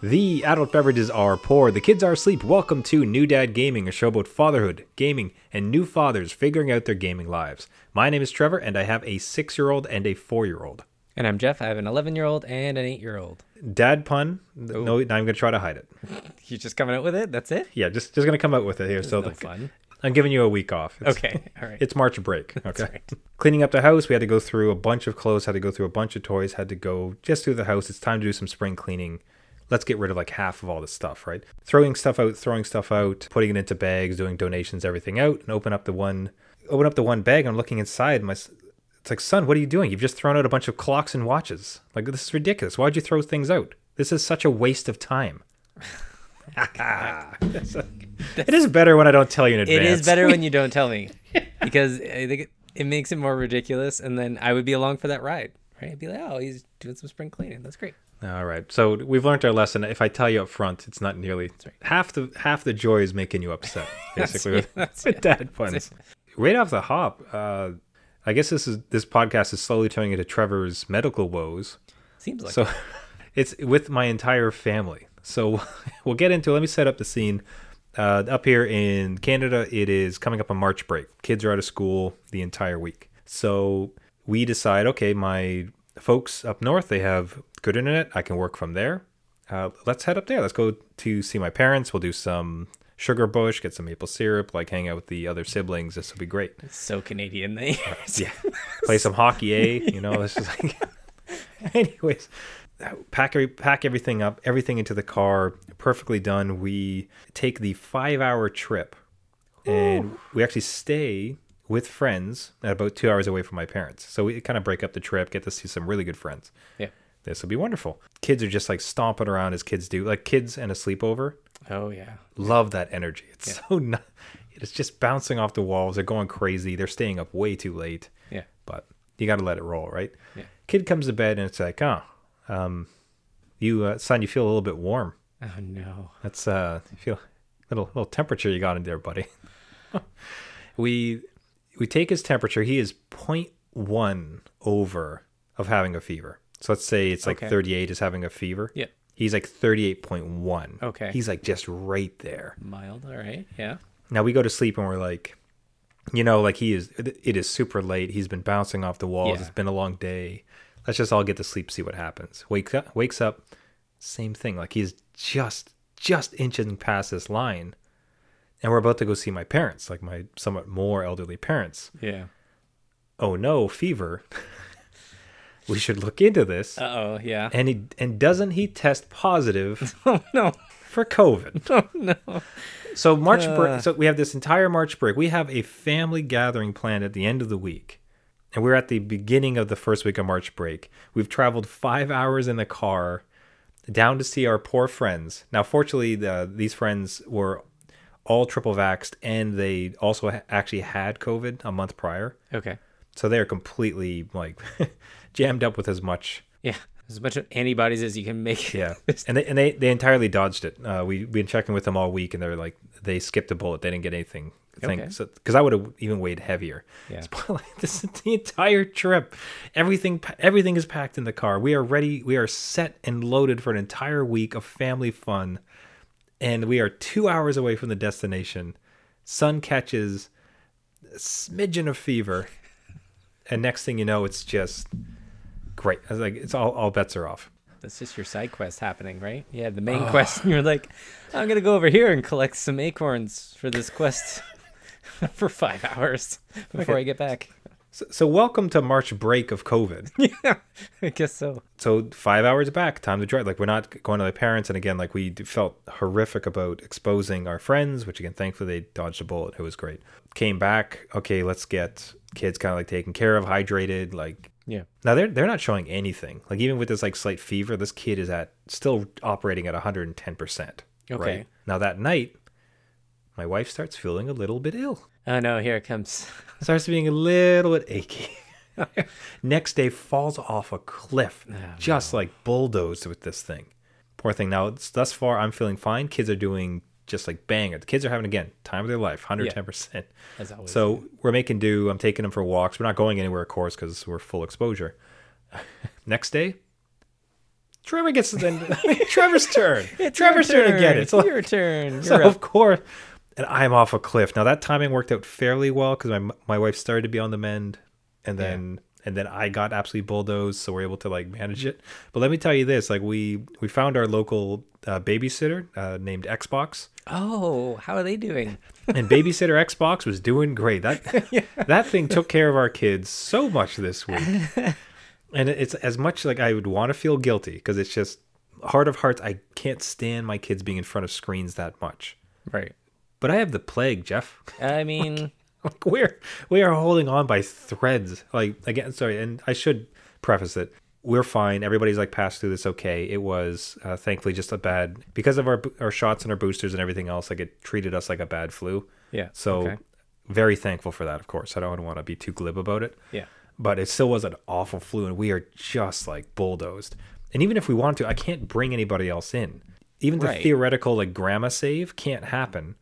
The adult beverages are poor, the kids are asleep. Welcome to New Dad Gaming, a show about fatherhood, gaming, and new fathers figuring out their gaming lives. My name is Trevor, and I have a six year old and a four year old. And I'm Jeff. I have an 11 year old and an 8 year old. Dad pun. No, I'm going to try to hide it. You're just coming out with it? That's it? Yeah, just just going to come out with it here. So no the- fun. I'm giving you a week off. It's- Okay. All right. It's March break. Okay. right. Cleaning up the house, we had to go through a bunch of clothes, had to go through a bunch of toys, had to go just through the house. It's time to do some spring cleaning. Let's get rid of like half of all this stuff, right? Throwing stuff out, throwing stuff out, putting it into bags, doing donations, everything out, and open up the one open up the one bag. I'm looking inside. and My it's like, son, what are you doing? You've just thrown out a bunch of clocks and watches. Like this is ridiculous. Why'd you throw things out? This is such a waste of time. It is better when I don't tell you in advance. is better when you don't tell me because I think it, it makes it more ridiculous. And then I would be along for that ride, right? I'd be like, oh, he's doing some spring cleaning. That's great. All right. So we've learned our lesson. If I tell you up front, it's not nearly right. half the half the joy is making you upset, basically with, That's with dad puns. Right off the hop, uh, I guess this is this podcast is slowly turning into Trevor's medical woes. Seems like So it's with my entire family. So we'll get into. It. Let me set up the scene. Uh, up here in Canada, it is coming up on March break. Kids are out of school the entire week. So we decide, okay, my folks up north, they have good internet. I can work from there. Uh, let's head up there. Let's go to see my parents. We'll do some sugar bush, get some maple syrup, like hang out with the other siblings. This will be great. it's so Canadian. They Yeah. Play some hockey, eh? You know, this is like. Anyways, pack every, pack everything up, everything into the car, perfectly done. We take the five hour trip, and we actually stay with friends at about two hours away from my parents. So we kind of break up the trip, get to see some really good friends. yeah. This will be wonderful. Kids are just like stomping around as kids do, like kids and a sleepover. Oh yeah. Love that energy. It's so not. It's just bouncing off the walls. They're going crazy. They're staying up way too late Yeah. but you got to let it roll, right? Yeah. Kid comes to bed and it's like, oh, um, you uh, son, you feel a little bit warm. Oh no. That's uh, you feel little little temperature you got in there, buddy. we we take his temperature. He is 0.1 over of having a fever. So let's say it's like Okay. 38 is having a fever. Yeah. He's like 38.1. Okay. He's like just right there. Mild. All right. Yeah. Now we go to sleep and we're like, you know, like he is. It is super late. He's been bouncing off the walls. Yeah. It's been a long day. Let's just all get to sleep, see what happens. Wakes up, wakes up, same thing. Like he's just just inching past this line, and we're about to go see my parents, like my somewhat more elderly parents. Yeah. Oh no, fever. we should look into this. Uh oh. Yeah. And he and doesn't he test positive Oh no. for COVID? Oh no. So March Uh. break. So we have this entire March break. We have a family gathering planned at the end of the week, and we're at the beginning of the first week of March break. We've traveled five hours in the car down to see our poor friends. Now, fortunately, the, these friends were all triple vaxxed, and they also ha- actually had COVID a month prior, Okay. so they're completely like jammed up with as much Yeah. As much antibodies as you can make. yeah, and they and they, they entirely dodged it. Uh, we we've been checking with them all week, and they're like they skipped a bullet. They didn't get anything. Thing. Okay. So because I would have even weighed heavier. Yeah. Like this is the entire trip. Everything everything is packed in the car. We are ready. We are set and loaded for an entire week of family fun, and we are two hours away from the destination. Son catches a smidgen of fever, and next thing you know, it's just great. I was like, it's all all bets are off. That's just your side quest happening, right? Yeah, the main quest. And you're like, I'm gonna go over here and collect some acorns for this quest for five hours before Okay. I get back. So, so welcome to March break of COVID. yeah, I guess so. so five hours back, time to drive. Like we're not going to the parents, and again, like we felt horrific about exposing our friends, which again, thankfully they dodged a bullet. It was great. Came back. Okay, let's get kids kind of like taken care of, hydrated. Like Yeah. now they're they're not showing anything. Like even with this like slight fever, this kid is at still operating at 110 percent. Okay. Right now that night, my wife starts feeling a little bit ill. Oh no, here it comes. starts being a little bit achy. Next day falls off a cliff, oh, just like bulldozed with this thing. Poor thing. Now, it's, thus far, I'm feeling fine. Kids are doing just like bang. The kids are having again time of their life, 110. percent As always. So we're making do. I'm taking them for walks. We're not going anywhere, of course, because we're full exposure. Next day, Trevor gets then Trevor's turn. It's Trevor's your turn again. It's turn. it. So, your turn. You're so up. of course, and I'm off a cliff. Now that timing worked out fairly well because my my wife started to be on the mend, and then and then I got absolutely bulldozed, so we're able to like manage it. But let me tell you this: like we we found our local uh, babysitter uh, named Xbox. Oh, how are they doing? and babysitter Xbox was doing great. That that thing took care of our kids so much this week. And it's as much like I would want to feel guilty because it's just heart of hearts. I can't stand my kids being in front of screens that much. Right. But I have the plague, Jeff. I mean, Like we're we are holding on by threads. Like again, sorry, and I should preface it. We're fine. Everybody's like passed through this okay. It was uh, thankfully just a bad because of our our shots and our boosters and everything else. Like it treated us like a bad flu. yeah. So okay. very thankful for that, of course. I don't want to be too glib about it. yeah. But it still was an awful flu, and we are just like bulldozed. And even if we want to, I can't bring anybody else in. Even the Right. theoretical like grandma save can't happen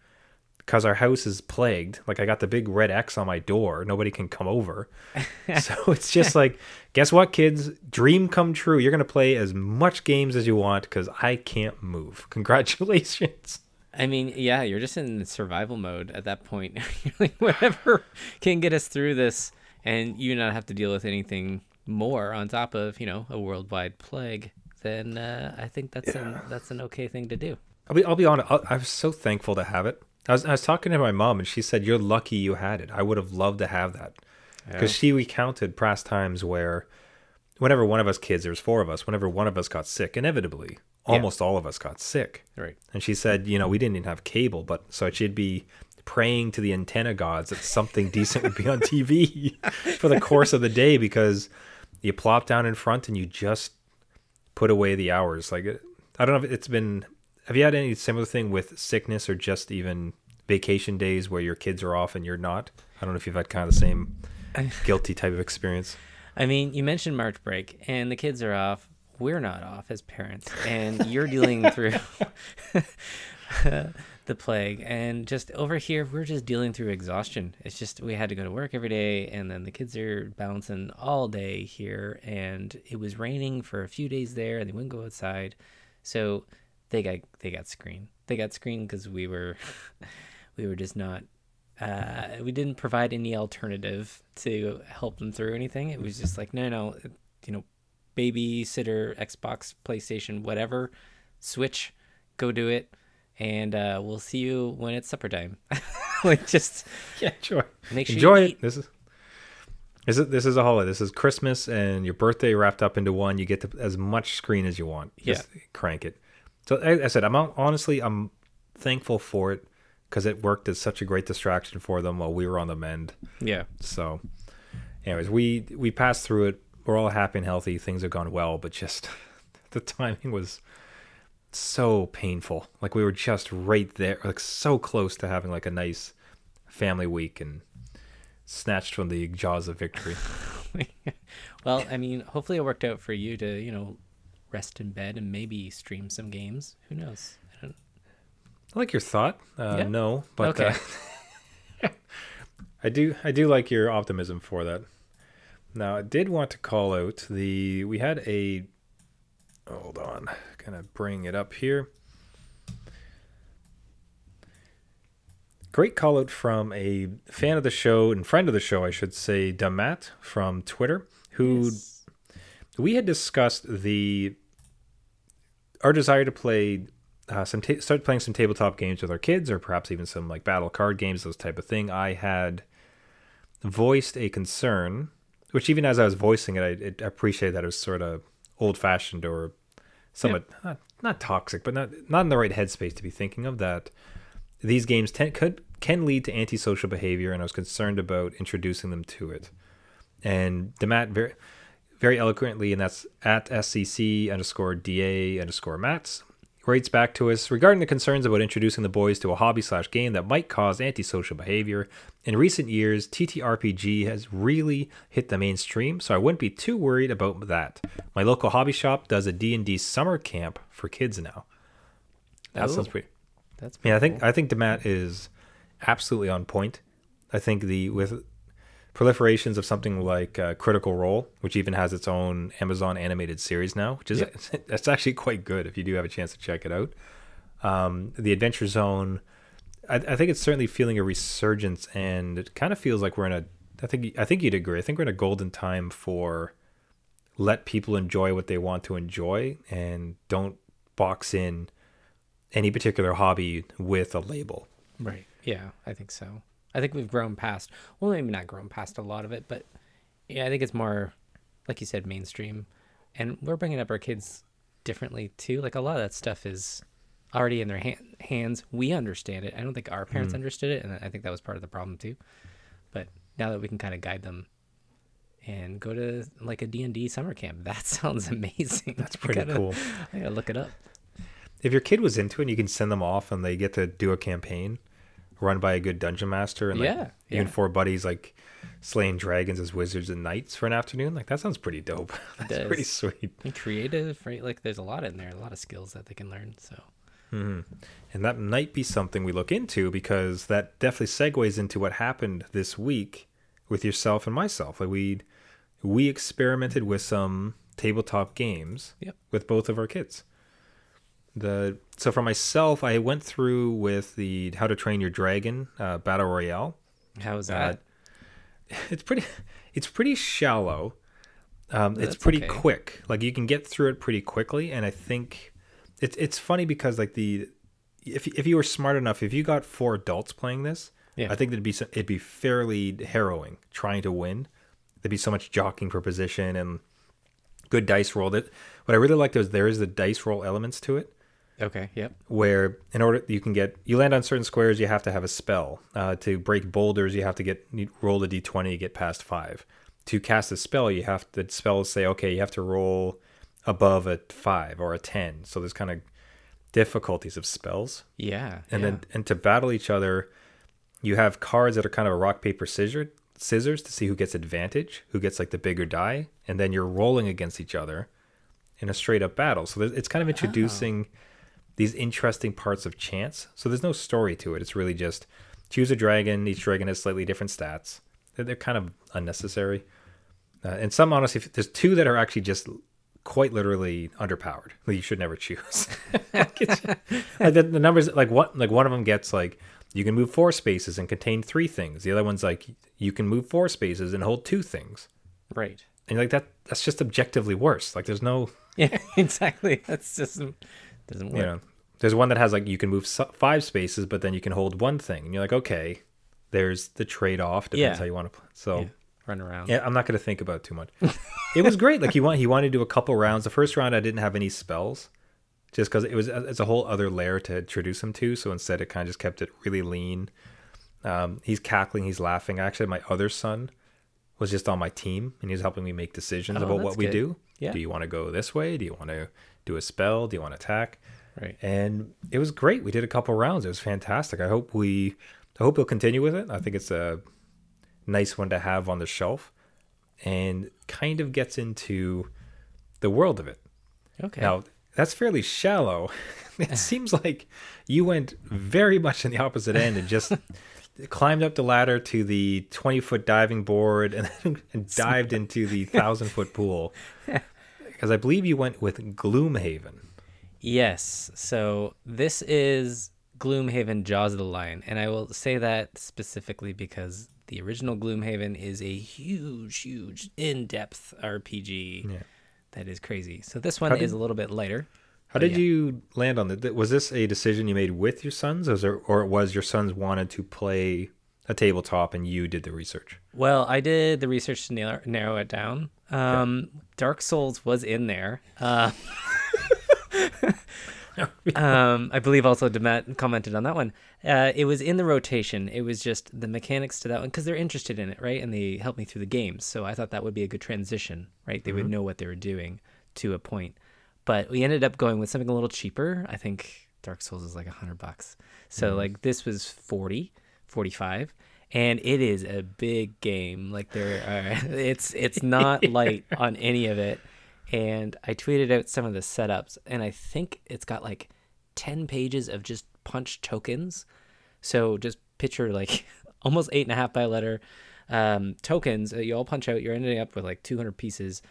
because our house is plagued. Like I got the big red X on my door. Nobody can come over. so it's just like, guess what, kids? Dream come true. You're gonna play as much games as you want because I can't move. Congratulations. I mean, yeah, you're just in survival mode at that point. like, whatever can get us through this, and you not have to deal with anything more on top of you know a worldwide plague. Then uh, I think that's an that's an okay thing to do. I'll be, I'll be honest. I I was so thankful to have it. I was, I was talking to my mom, and she said, "You're lucky you had it. I would have loved to have that." Because she recounted past times where, whenever one of us kids, there was four of us. Whenever one of us got sick, inevitably, almost all of us got sick. Right. And she said, you know, we didn't even have cable, but so she'd be praying to the antenna gods that something decent would be on TV for the course of the day because you plop down in front and you just put away the hours. Like, I don't know if it's been, have you had any similar thing with sickness or just even vacation days where your kids are off and you're not? I don't know if you've had kind of the same guilty type of experience. I mean, you mentioned March break, and the kids are off. We're not off as parents, and you're dealing through the plague. And just over here, we're just dealing through exhaustion. It's just we had to go to work every day, and then the kids are bouncing all day here, and it was raining for a few days there, and they wouldn't go outside, so they got they got screened. They got screened because we were we were just not uh, we didn't provide any alternative to help them through anything. It was just like, no, no, you know, babysitter, Xbox, PlayStation, whatever, Switch, go do it, and uh, we'll see you when it's supper time. like, just Yeah, enjoy. Make sure you enjoy it. This is this is this is a holiday. This is Christmas and your birthday wrapped up into one. You get to, as much screen as you want. Just crank it. So I, I said, I'm honestly I'm thankful for it because it worked as such a great distraction for them while we were on the mend. yeah, So, anyways, we we passed through it. We're all happy and healthy. Things have gone well, but just the timing was so painful. Like we were just right there, like so close to having like a nice family week and snatched from the jaws of victory. well, I mean, hopefully it worked out for you to, you know, rest in bed and maybe stream some games. Who knows? I don't, I like your thought. Uh, Yeah? No, but Okay. uh, I do. I do like your optimism for that. Now, I did want to call out the. We had a. Hold on, gonna bring it up here. Great call out from a fan of the show and friend of the show, I should say, Damat from Twitter, who we had discussed the our desire to play uh, some ta- start playing some tabletop games with our kids, or perhaps even some like battle card games, those type of thing. I had voiced a concern, which even as I was voicing it, I, I appreciate that it was sort of old fashioned or somewhat not, not toxic, but not not in the right headspace to be thinking of that. These games ten, could can lead to antisocial behavior, and I was concerned about introducing them to it. And Demat very very eloquently, and that's at SCC underscore DA underscore Mats, writes back to us regarding the concerns about introducing the boys to a hobby slash game that might cause antisocial behavior. In recent years, TTRPG has really hit the mainstream, so I wouldn't be too worried about that. My local hobby shop does a D&D summer camp for kids now. That Oh. sounds pretty. that's Yeah, I think I think Demat is absolutely on point. I think the with proliferations of something like uh, Critical Role, which even has its own Amazon animated series now, which is that's actually quite good if you do have a chance to check it out. Um, the Adventure Zone, I, I think it's certainly feeling a resurgence, and it kind of feels like we're in a. I think I think you'd agree. I think we're in a golden time for let people enjoy what they want to enjoy, and don't box in any particular hobby with a label. Right. Yeah, I think so. I think we've grown past. Well, maybe not grown past a lot of it, but yeah, I think it's more, like you said, mainstream, and we're bringing up our kids differently too. Like a lot of that stuff is already in their hand, hands. We understand it. I don't think our parents Mm. understood it, and I think that was part of the problem too. But now that we can kind of guide them and go to like a D&D summer camp, that sounds amazing. That's I pretty gotta- cool. I gotta look it up. If your kid was into it, and you can send them off and they get to do a campaign run by a good dungeon master and like Yeah, you and four buddies like slaying dragons as wizards and knights for an afternoon. Like that sounds pretty dope. That's pretty sweet. And creative, right? Like there's a lot in there, a lot of skills that they can learn. So mm-hmm. And that might be something we look into because that definitely segues into what happened this week with yourself and myself. Like we we experimented with some tabletop games Yep. with both of our kids. The so for myself, I went through with the How to Train Your Dragon uh, Battle Royale. how's Uh, that? it's pretty it's pretty shallow um, it's pretty okay. quick like you can get through it pretty quickly and i think it's it's funny because like the if, if you were smart enough if you got four adults playing this Yeah. i think it'd be it'd be fairly harrowing trying to win there'd be so much jockeying for position and good dice roll that what i really liked was there is the dice roll elements to it okay. Yep. where in order you can get you land on certain squares you have to have a spell uh, to break boulders you have to get roll a d20 to get past five to cast a spell you have the spells say okay you have to roll above a five or a ten so there's kind of difficulties of spells Yeah. and yeah. then and to battle each other you have cards that are kind of a rock paper scissors scissors to see who gets advantage who gets like the bigger die and then you're rolling against each other in a straight up battle so it's kind of introducing these interesting parts of chance. So there's no story to it. It's really just choose a dragon. Each dragon has slightly different stats. They're, they're kind of unnecessary. Uh, and some honestly there's two that are actually just quite literally underpowered that you should never choose. Like the, the numbers like what like one of them gets like you can move four spaces and contain three things. The other one's like you can move four spaces and hold two things. Right. and you're like that that's just objectively worse. Like there's no Yeah. Exactly. That's just doesn't work. you know there's one that has like you can move five spaces but then you can hold one thing and you're like okay there's the trade-off depends Yeah. how you want to play so Yeah. Run around. Yeah, I'm not going to think about it too much. it was great. Like he want he wanted to do a couple rounds. The first round I didn't have any spells, just because it was it's a whole other layer to introduce him to. So instead, it kind of just kept it really lean. Um, he's cackling, he's laughing. Actually, my other son was just on my team, and he was helping me make decisions Oh, about what we good. do. Yeah. Do you want to go this way? Do you want to do a spell? Do you want to attack? Right. and it was great. We did a couple rounds. It was fantastic. I hope we, I hope we'll continue with it. I think it's a nice one to have on the shelf, and kind of gets into the world of it. Okay. Now that's fairly shallow. it seems like you went very much in the opposite end and just climbed up the ladder to the twenty foot diving board and, and dived into the thousand foot pool. Because I believe you went with Gloomhaven. Yes. So this is Gloomhaven Jaws of the Lion. And I will say that specifically because the original Gloomhaven is a huge, huge, in depth RPG Yeah. that is crazy. So this one did- is a little bit lighter. How did yeah. you land on it? Was this a decision you made with your sons, or, was there, or it was your sons wanted to play a tabletop and you did the research? Well, I did the research to narrow, narrow it down. Um, Dark Souls was in there. Uh, um, I believe also Demet commented on that one. Uh, it was in the rotation. It was just the mechanics to that one because they're interested in it, right? And they helped me through the games. So I thought that would be a good transition, right? They would know what they were doing to a point. But we ended up going with something a little cheaper. I think Dark Souls is like a hundred bucks. So like this was 40, 45 and it is a big game. Like there are, it's it's not light on any of it. And I tweeted out some of the setups, and I think it's got like ten pages of just punch tokens. So just picture like almost eight and a half by letter, um, tokens you all punch out. You're ending up with like 200 pieces,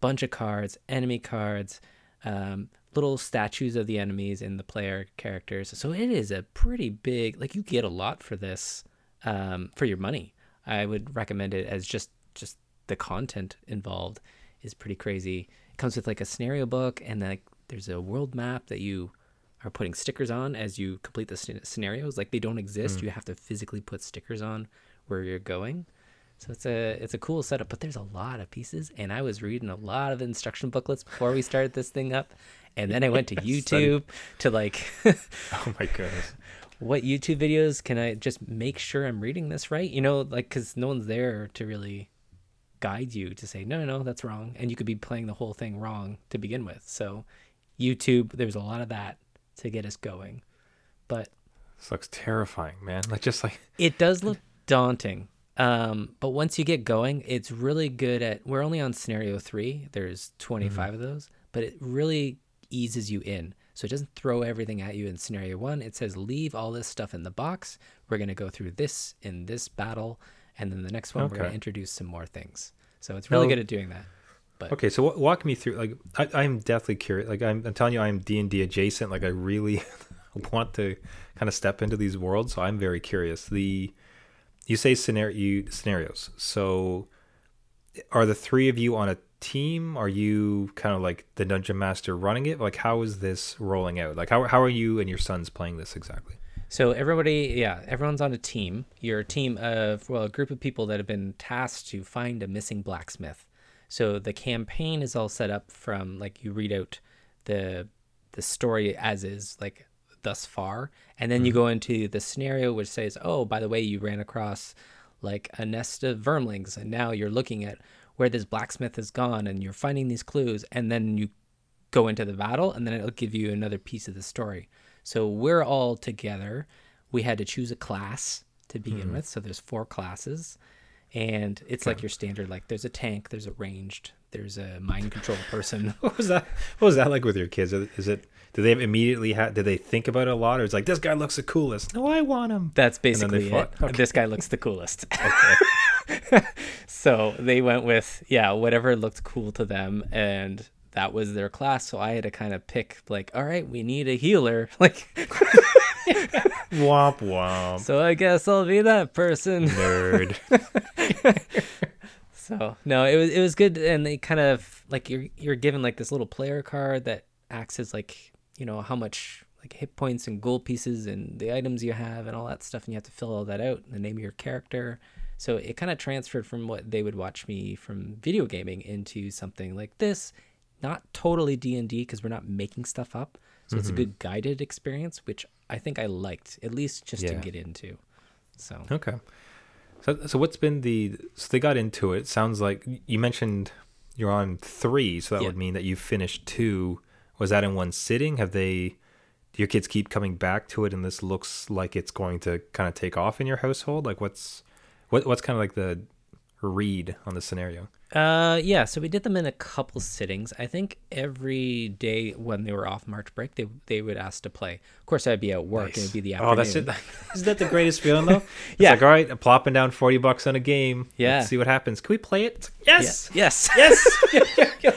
bunch of cards, enemy cards, um, little statues of the enemies and the player characters. So it is a pretty big. Like you get a lot for this um, for your money. I would recommend it as just just the content involved is pretty crazy. It comes with like a scenario book and like there's a world map that you are putting stickers on as you complete the scenarios. Like they don't exist. Mm. You have to physically put stickers on where you're going. So it's a it's a cool setup, but there's a lot of pieces, and I was reading a lot of instruction booklets before we started this thing up, and then I went to YouTube to like, oh my goodness, what YouTube videos can I just make sure I'm reading this right? You know, like because no one's there to really guide you to say no, no, no, that's wrong, and you could be playing the whole thing wrong to begin with. So YouTube, there's a lot of that to get us going, but this looks terrifying, man. Like just like it does look daunting. Um, but once you get going, it's really good at. We're only on scenario three. There's 25 mm-hmm. of those, but it really eases you in. So it doesn't throw everything at you in scenario one. It says leave all this stuff in the box. We're gonna go through this in this battle, and then the next one okay. we're gonna introduce some more things. So it's really good at doing that. But okay, so walk me through. Like I, I'm definitely curious. Like I'm, I'm telling you, I'm D and D adjacent. Like I really want to kind of step into these worlds. So I'm very curious. The you say scenario you, scenarios. So are the three of you on a team? Are you kind of like the dungeon master running it? Like how is this rolling out? Like how how are you and your sons playing this exactly? So everybody, yeah, everyone's on a team. You're a team of well, a group of people that have been tasked to find a missing blacksmith. So the campaign is all set up from like you read out the the story as is, like thus far, and then mm-hmm. you go into the scenario which says, "Oh, by the way, you ran across like a nest of vermlings, and now you're looking at where this blacksmith has gone, and you're finding these clues, and then you go into the battle, and then it'll give you another piece of the story." So we're all together. We had to choose a class to begin mm-hmm. with, so there's four classes and it's okay. like your standard like there's a tank there's a ranged there's a mind control person what was that what was that like with your kids is it do they have immediately have did they think about it a lot or it's like this guy looks the coolest no i want him that's basically it okay. this guy looks the coolest okay so they went with yeah whatever looked cool to them and that was their class so i had to kind of pick like all right we need a healer like womp womp. So I guess I'll be that person. Nerd. so no, it was it was good, and they kind of like you're you're given like this little player card that acts as like you know how much like hit points and gold pieces and the items you have and all that stuff, and you have to fill all that out. And the name of your character. So it kind of transferred from what they would watch me from video gaming into something like this. Not totally D and D because we're not making stuff up. So mm-hmm. it's a mm-hmm. good guided experience, which I think I liked at least just yeah. to get into. So okay. So so what's been the so they got into it? Sounds like you mentioned you're on three, so that yeah. would mean that you finished two. Was that in one sitting? Have they? Do your kids keep coming back to it, and this looks like it's going to kind of take off in your household? Like what's what what's kind of like the read on the scenario? Uh, yeah. So we did them in a couple sittings. I think every day when they were off March break, they they would ask to play. Of course, I'd be at work nice. it'd be the afternoon. Oh, that's it. Isn't that the greatest feeling though? yeah. Like, all right, I'm plopping down forty bucks on a game. Yeah. Let's see what happens. Can we play it? Yes. Yeah. Yes. Yes.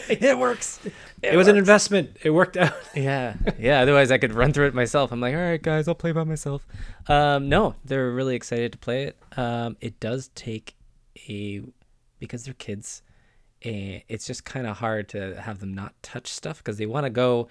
it works. It, it was an investment. It worked out. yeah. Yeah. Otherwise, I could run through it myself. I'm like, all right, guys, I'll play by myself. Um, no, they're really excited to play it. Um, it does take a because they're kids and it's just kind of hard to have them not touch stuff because they want to go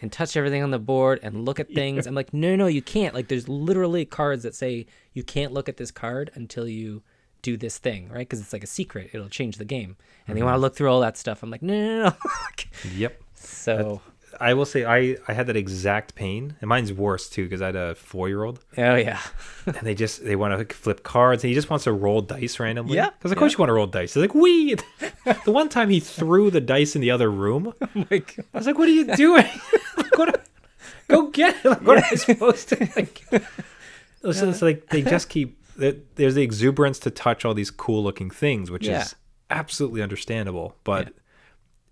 and touch everything on the board and look at things. Yeah. I'm like, no, no, you can't. Like, there's literally cards that say you can't look at this card until you do this thing, right? Because it's like a secret. It'll change the game, and mm-hmm. they want to look through all that stuff. I'm like, no, no, no. yep. So I will say I I had that exact pain, and mine's worse too because I had a four year old. Oh yeah. and they just they want to flip cards, and he just wants to roll dice randomly. Yeah. Because of course you want to roll dice. He's like, we. the one time he threw the dice in the other room. Oh my god. I was like, what are you doing? go, go get it. Like, what am I supposed to like? So it's like they just keep. There's the exuberance to touch all these cool looking things, which yeah. is absolutely understandable, but. Yeah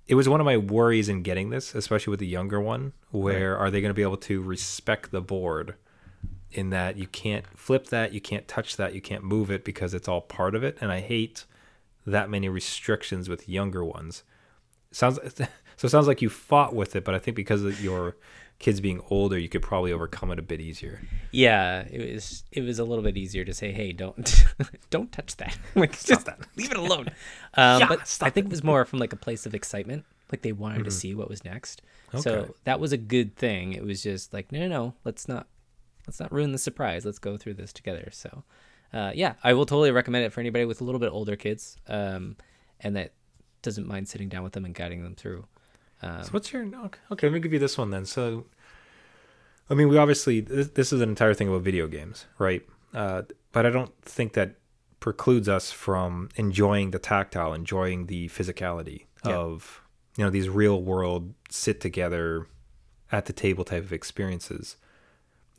it was one of my worries in getting this, especially with the younger one. Where right. are they going to be able to respect the board in that you can't flip that, you can't touch that, you can't move it because it's all part of it. And I hate that many restrictions with younger ones. Sounds so it sounds like you fought with it, but I think because of your kids being older, you could probably overcome it a bit easier. Yeah, it was it was a little bit easier to say, "Hey, don't don't touch that. like, just that. leave it alone." Um, Yeah, but I think it was more from like a place of excitement, like they wanted to see what was next. Okay. So that was a good thing. It was just like, no, no, no, let's not let's not ruin the surprise. Let's go through this together. So, uh, yeah, I will totally recommend it for anybody with a little bit older kids, um, and that doesn't mind sitting down with them and guiding them through. Um, So what's your okay? okay, Let me give you this one then. So, I mean, we obviously this, this is an entire thing about video games, right? Uh, but I don't think that precludes us from enjoying the tactile, enjoying the physicality Yeah. of you know these real world sit together at the table type of experiences.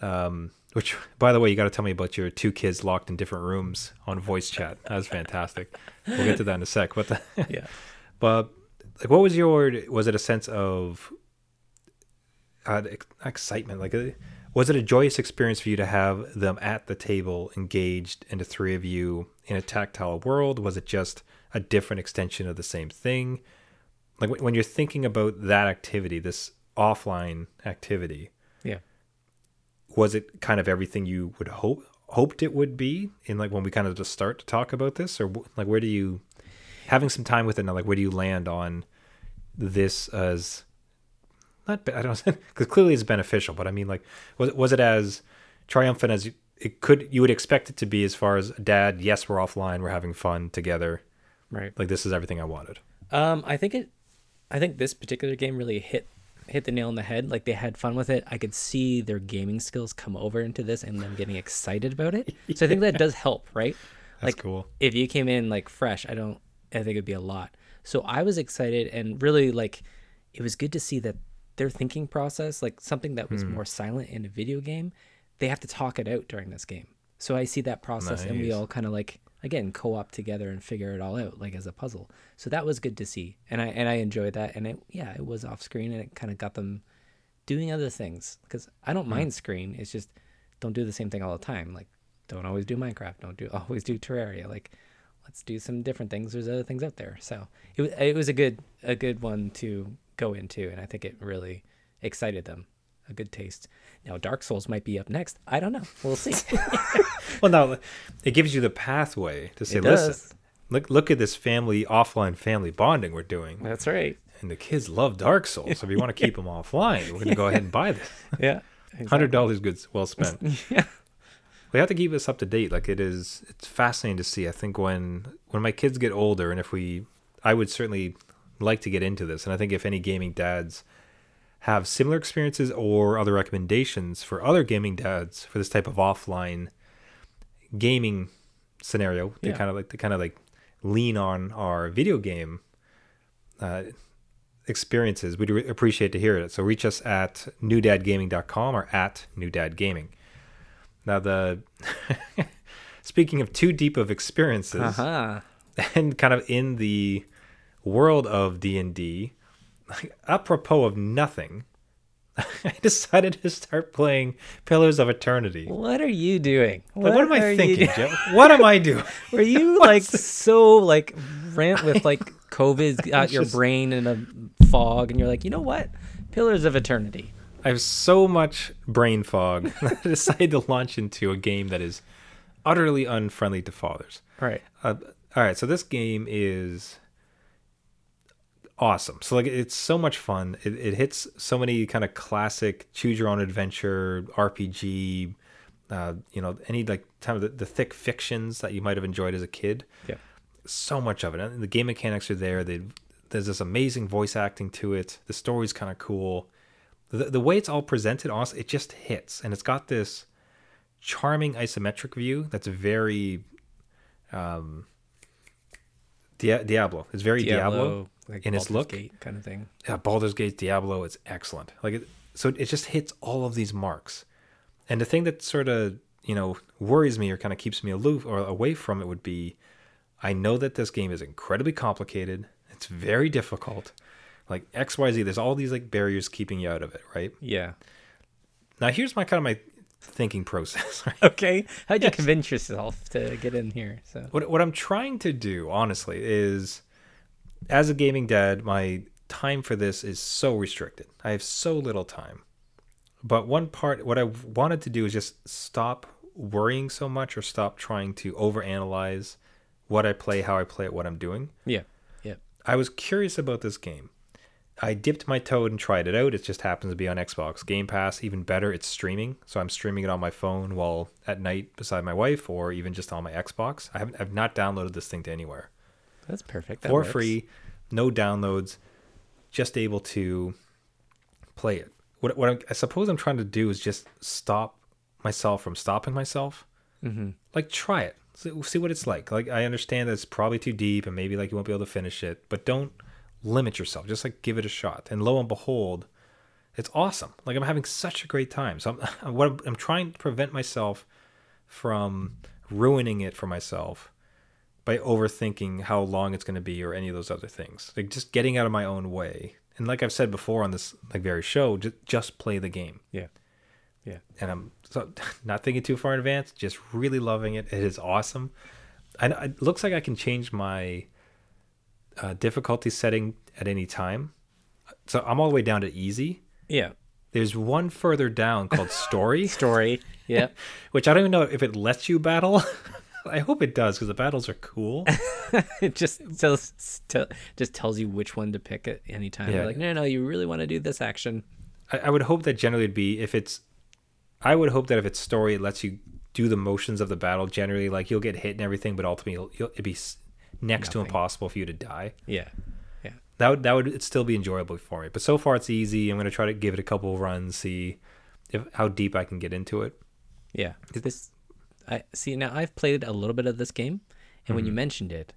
Um, which, by the way, you got to tell me about your two kids locked in different rooms on voice chat. That was fantastic. We'll get to that in a sec. But the, yeah. but like, what was your? Was it a sense of uh, excitement? Like, uh, was it a joyous experience for you to have them at the table, engaged, and the three of you in a tactile world? Was it just a different extension of the same thing? Like when- when you're thinking about that activity, this offline activity, Yeah. was it kind of everything you would hope hoped it would be in like when we kind of just start to talk about this or like where do you having some time with it now like where do you land on this as not I don't know, because clearly it's beneficial but I mean like was it was it as triumphant as it could you would expect it to be as far as dad yes we're offline we're having fun together Right. like this is everything I wanted Um, I think it. I think this particular game really hit hit the nail on the head. Like they had fun with it. I could see their gaming skills come over into this and them getting excited about it. So I think that does help, right? that's like cool if you came in like fresh, I don't. I think it'd be a lot. So I was excited and really like. It was good to see that their thinking process, like something that was hmm. more silent in a video game, they have to talk it out during this game. So I see that process, and we all kind of like again co-op together and figure it all out like as a puzzle. So that was good to see, and I and I enjoyed that. And it yeah, it was off screen, and it kind of got them doing other things because I don't hmm. mind screen. It's just don't do the same thing all the time. Like don't always do Minecraft. Don't do always do Terraria. Like let's do some different things. There's other things out there. So it was it was a good a good one to go into, and I think it really excited them. A good taste. Now Dark Souls might be up next. I don't know. We'll see. well now it gives you the pathway to say listen look look at this family offline family bonding we're doing That's right. and the kids love Dark Souls. So if you want to keep them offline, we're going to go ahead and buy this. Yeah. Hundred dollars, good, well spent. Yeah. We have to keep this up to date. Like it is, it's fascinating to see. I think when when my kids get older, and if we, I would certainly like to get into this. And I think if any gaming dads have similar experiences or other recommendations for other gaming dads for this type of offline gaming scenario, they Yeah. kind of like to kind of like lean on our video game uh, experiences, we'd re- appreciate to hear it. So reach us at newdadgaming.com or at newdadgaming. Now the speaking of too deep of experiences Uh-huh. and kind of in the world of D&D, like, apropos of nothing, I decided to start playing Pillars of Eternity. What are you doing? Like, what am I thinking, Joe? What am I doing? Were you like so like rant with like COVID got your Just- brain in a fog and you're like, you know what? Pillars of Eternity. I have so much brain fog that I decided to launch into a game that is utterly unfriendly to fathers. Right. Uh, all right, so this game is awesome. So like it's so much fun. It, it hits so many kind of classic choose your own adventure RPG. Uh, you know, any like kind of the, the thick fictions that you might have enjoyed as a kid. Yeah. So much of it. And the game mechanics are there. They there's this amazing voice acting to it. The story's kind of cool. The, the way it's all presented, honestly, it just hits, and it's got this charming isometric view that's very um Dia- Diablo. It's very Diablo, like in its look. Gate kind of thing. Yeah, Baldur's Gate Diablo. It's excellent. Like it, so, it just hits all of these marks. And the thing that sort of you know worries me or kind of keeps me aloof or away from it would be, I know that this game is incredibly complicated. It's very difficult. Like X Y Z. There's all these like barriers keeping you out of it, right? Yeah. Now here's my kind of my thinking process. Right? Okay. How'd you Yes. convince yourself to get in here? So What what I'm trying to do, honestly, is as a gaming dad, my time for this is so restricted. I have so little time. But one part, what I wanted to do is just stop worrying so much, or stop trying to overanalyze what I play, how I play it, what I'm doing. yeah, yeah, I was curious about this game. I dipped my toe and tried it out. It just happens to be on Xbox Game Pass. Even better, it's streaming. So I'm streaming it on my phone while at night beside my wife, or even just on my Xbox. I haven't, I've not downloaded this thing to anywhere that's perfect. That for works. free, no downloads, just able to play it. What what I'm, I suppose I'm trying to do is just stop myself from stopping myself. Mm-hmm. Like try it, see, see what it's like. Like I understand that it's probably too deep and maybe like you won't be able to finish it, but don't limit yourself. Just like give it a shot. And lo and behold, it's awesome. Like I'm having such a great time. So I'm what I'm, I'm trying to prevent myself from ruining it for myself by overthinking how long it's going to be or any of those other things. Like just getting out of my own way. And like I've said before on this like very show, just just play the game. Yeah, yeah. And I'm so not thinking too far in advance, just really loving it. It is awesome. And it looks like I can change my uh, difficulty setting at any time. So I'm all the way down to easy. Yeah. There's one further down called story, Story. Yeah. which I don't even know if it lets you battle. I hope it does because the battles are cool. it just tells tell, just tells you which one to pick at any time. Yeah. Like, no, no, you really want to do this action. I, I would hope that generally it'd be if it's. I would hope that if it's story, it lets you do the motions of the battle. Generally, like you'll get hit and everything, but ultimately you'll, you'll, it'd be next to impossible for you to die. Yeah. Yeah. That would that would still be enjoyable for me. But so far it's easy. I'm gonna try to give it a couple of runs, see if how deep I can get into it. Yeah. This I see now I've played a little bit of this game and when you mentioned it,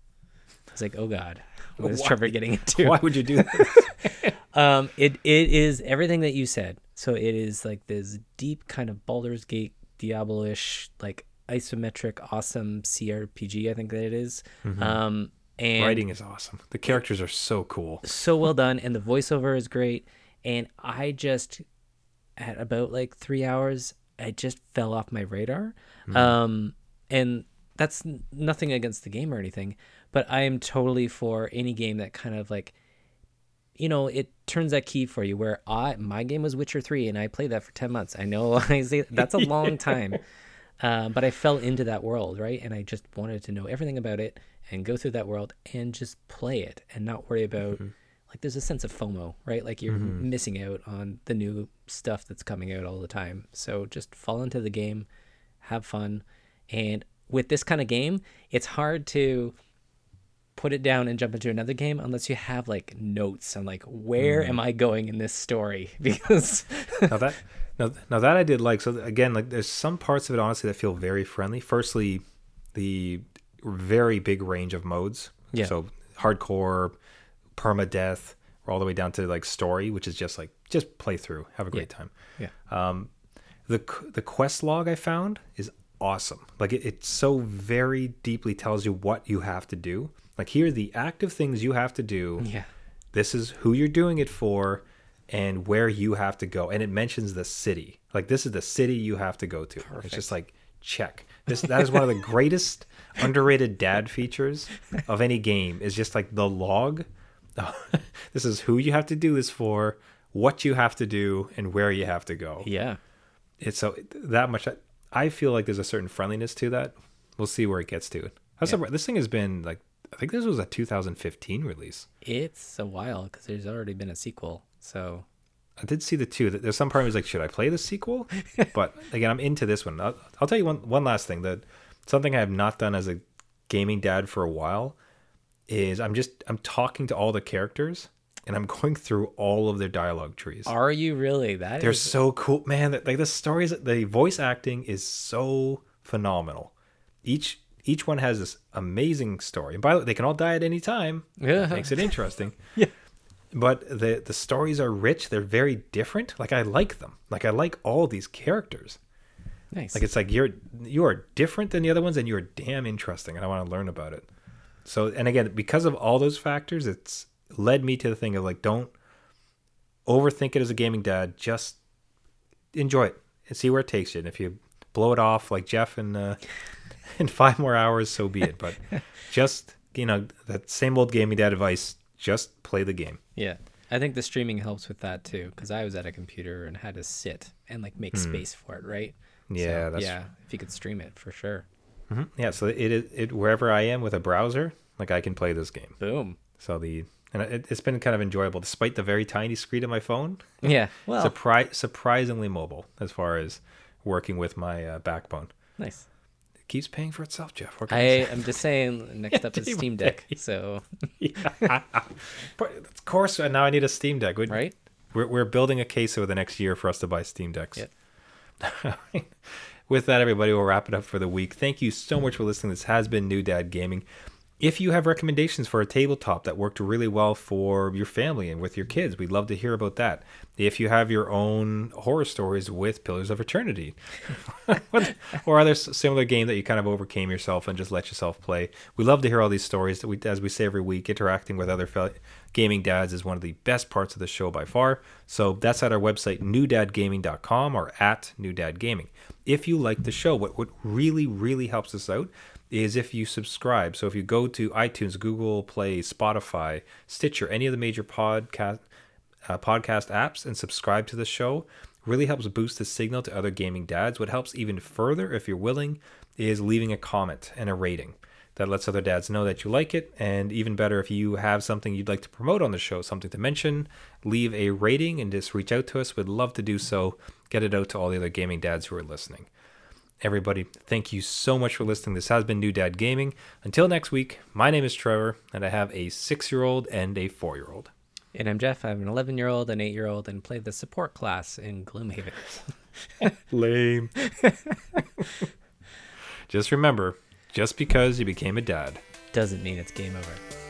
I was like, "Oh god. What is Why? Trevor getting into?" Why would you do that? Um, it it is everything that you said. So it is like this deep kind of Baldur's Gate Diablo-ish, like isometric, awesome CRPG. I think that it is. Um, and Writing is awesome. The characters are so cool. so well done, and the voiceover is great. And I just at about like three hours, I just fell off my radar. Um, and that's nothing against the game or anything, but I am totally for any game that kind of like you know, it turns that key for you. Where I my game was Witcher three, and I played that for ten months. I know I say that's a long time, uh, but I fell into that world, right? And I just wanted to know everything about it and go through that world and just play it and not worry about mm-hmm. like there's a sense of FOMO, right? Like you're mm-hmm. missing out on the new stuff that's coming out all the time. So just fall into the game, have fun, and with this kind of game, it's hard to put it down and jump into another game unless you have like notes on like where mm-hmm. am I going in this story because now that now, now that I did like so again like there's some parts of it honestly that feel very friendly. Firstly, the very big range of modes. Yeah. So hardcore, permadeath, or all the way down to like story, which is just like just play through, have a great time. yeah Um, the the quest log I found is awesome. Like it, it so very deeply tells you what you have to do. Like here are the active things you have to do. yeah This is who you're doing it for, and where you have to go. And it mentions the city. Like this is the city you have to go to. Perfect. It's just like check. This that is one of the greatest underrated dad features of any game. Is just like the log. this is who you have to do this for, what you have to do, and where you have to go yeah it's so that much i feel like there's a certain friendliness to that we'll see where it gets to surprised- this thing has been like i think this was a 2015 release it's a while because there's already been a sequel so i did see the two there's some part where I was like should i play the sequel but again i'm into this one i'll, I'll tell you one one last thing that something i have not done as a gaming dad for a while is i'm just i'm talking to all the characters and i'm going through all of their dialogue trees are you really that They're is- so cool, man. that- Like the stories, the voice acting is so phenomenal. Each each one has this amazing story. And by the way, they can all die at any time. Yeah. That makes it interesting. Yeah. But the the stories are rich. They're very different. Like I like them. Like I like all these characters. nice Like it's like you're you are different than the other ones, and you're damn interesting, and I want to learn about it. So, and again, because of all those factors, it's led me to the thing of like, don't overthink it as a gaming dad. Just enjoy it. and see where it takes you. And if you blow it off like Jeff in uh, in five more hours, so be it. But just you know that same old gaming dad advice: just play the game. Yeah. I think the streaming helps with that too, because I was at a computer and had to sit and like make space for it, right? Yeah, So, that's yeah. If you could stream it for sure. Mhm. yeah. So it, it it wherever I am with a browser, like I can play this game. Boom. So the and it, it's been kind of enjoyable, despite the very tiny screen of my phone. Yeah. Well, Surpri- surprisingly mobile as far as working with my uh, backbone. nice. Keeps paying for itself, Jeff. I am just saying. Next up is Steam Deck. So yeah. Of course, uh, now I need a Steam Deck. We- right. We're, we're building a case over the next year for us to buy Steam Decks. Yep. With that, everybody, we'll wrap it up for the week. Thank you so much for listening. This has been New Dad Gaming. If you have recommendations for a tabletop that worked really well for your family and with your kids, we'd love to hear about that. If you have your own horror stories with Pillars of Eternity or other similar game that you kind of overcame yourself and just let yourself play, we love to hear all these stories. That we, as we say every week, interacting with other gaming dads is one of the best parts of the show by far. So that's at our website, newdadgaming.com or at newdadgaming. If you like the show, what, what really, really helps us out is if you subscribe. So if you go to iTunes, Google Play, Spotify, Stitcher, any of the major podcast uh, podcast apps and subscribe to the show, really helps boost the signal to other gaming dads. What helps even further, if you're willing, is leaving a comment and a rating. That lets other dads know that you like it. And even better, if you have something you'd like to promote on the show, something to mention, leave a rating and just reach out to us. We'd love to do so. Get it out to all the other gaming dads who are listening. Everybody, thank you so much for listening. This has been New Dad Gaming. Until next week, my name is Trevor, and I have a six year old and a four year old. And I'm Jeff. I have an 11 year old, an 8 year old, and play the support class in Gloomhaven. Lame. just remember just because you became a dad Doesn't mean it's game over.